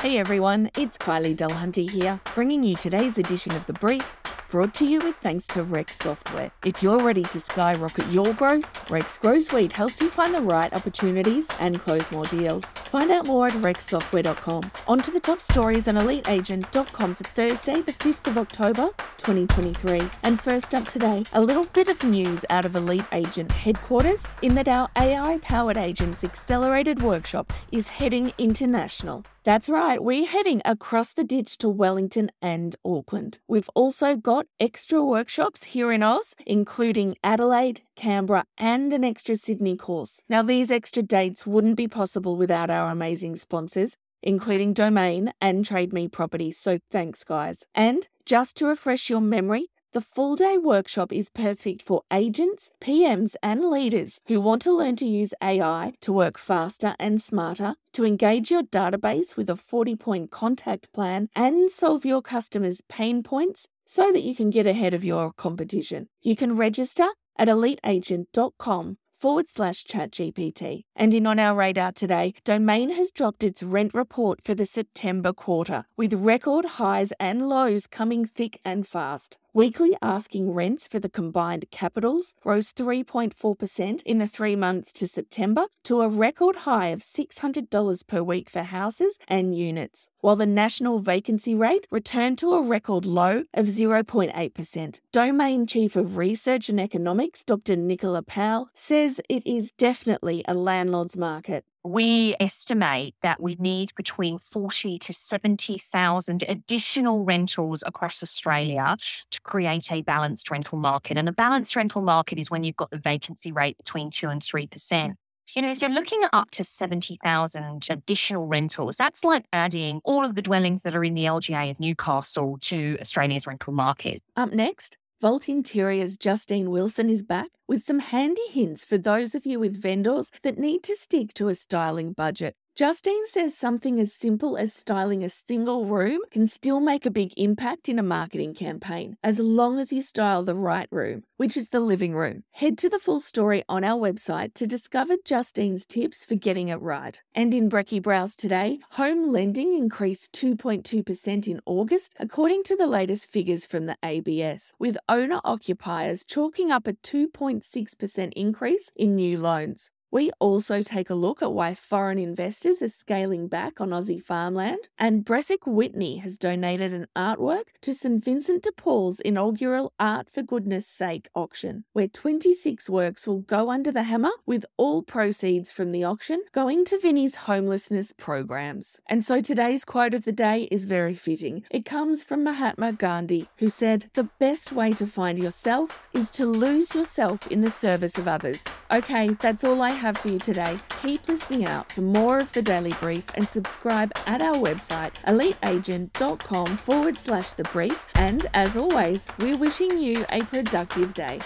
Hey everyone, it's Kylie Dulhunty here, bringing you today's edition of The Brief, brought to you with thanks to Rex Software. If you're ready to skyrocket your growth, Rex Grow Suite helps you find the right opportunities and close more deals. Find out more at rexsoftware.com. On to the top stories on eliteagent.com for Thursday, the 5th of October, 2023. And first up today, a little bit of news out of Elite Agent headquarters in that our AI powered agents accelerated workshop is heading international. That's right, we're heading across the ditch to Wellington and Auckland. We've also got extra workshops here in Oz, including Adelaide, Canberra, and an extra Sydney course. Now, these extra dates wouldn't be possible without our amazing sponsors, including Domain and Trade Me Properties, so thanks, guys. And just to refresh your memory, the full day workshop is perfect for agents, PMs, and leaders who want to learn to use AI to work faster and smarter, to engage your database with a 40 point contact plan, and solve your customers' pain points so that you can get ahead of your competition. You can register at eliteagent.com forward slash ChatGPT. And in On Our Radar today, Domain has dropped its rent report for the September quarter, with record highs and lows coming thick and fast. Weekly asking rents for the combined capitals rose 3.4% in the three months to September to a record high of $600 per week for houses and units, while the national vacancy rate returned to a record low of 0.8%. Domain Chief of Research and Economics, Dr. Nicola Powell, says it is definitely a landlord's market we estimate that we need between 40 to 70,000 additional rentals across mm. Australia to create a balanced rental market. And a balanced rental market is when you've got the vacancy rate between 2 and 3%. You know, if you're looking at up to 70,000 additional rentals, that's like adding all of the dwellings that are in the LGA of Newcastle to Australia's rental market. Up next, Vault Interior's Justine Wilson is back with some handy hints for those of you with vendors that need to stick to a styling budget. Justine says something as simple as styling a single room can still make a big impact in a marketing campaign, as long as you style the right room, which is the living room. Head to the full story on our website to discover Justine's tips for getting it right. And in Brecky Browse today, home lending increased 2.2% in August, according to the latest figures from the ABS, with owner occupiers chalking up a 2.6% increase in new loans. We also take a look at why foreign investors are scaling back on Aussie farmland, and BresicWhitney has donated an artwork to St Vincent de Paul's inaugural Art for Goodness Sake auction, where 26 works will go under the hammer, with all proceeds from the auction going to Vinnie's homelessness programs. And so today's quote of the day is very fitting. It comes from Mahatma Gandhi, who said, The best way to find yourself is to lose yourself in the service of others. Okay, that's all I have for you today. Keep listening out for more of the Daily Brief and subscribe at our website, eliteagent.com forward slash the brief. And as always, we're wishing you a productive day.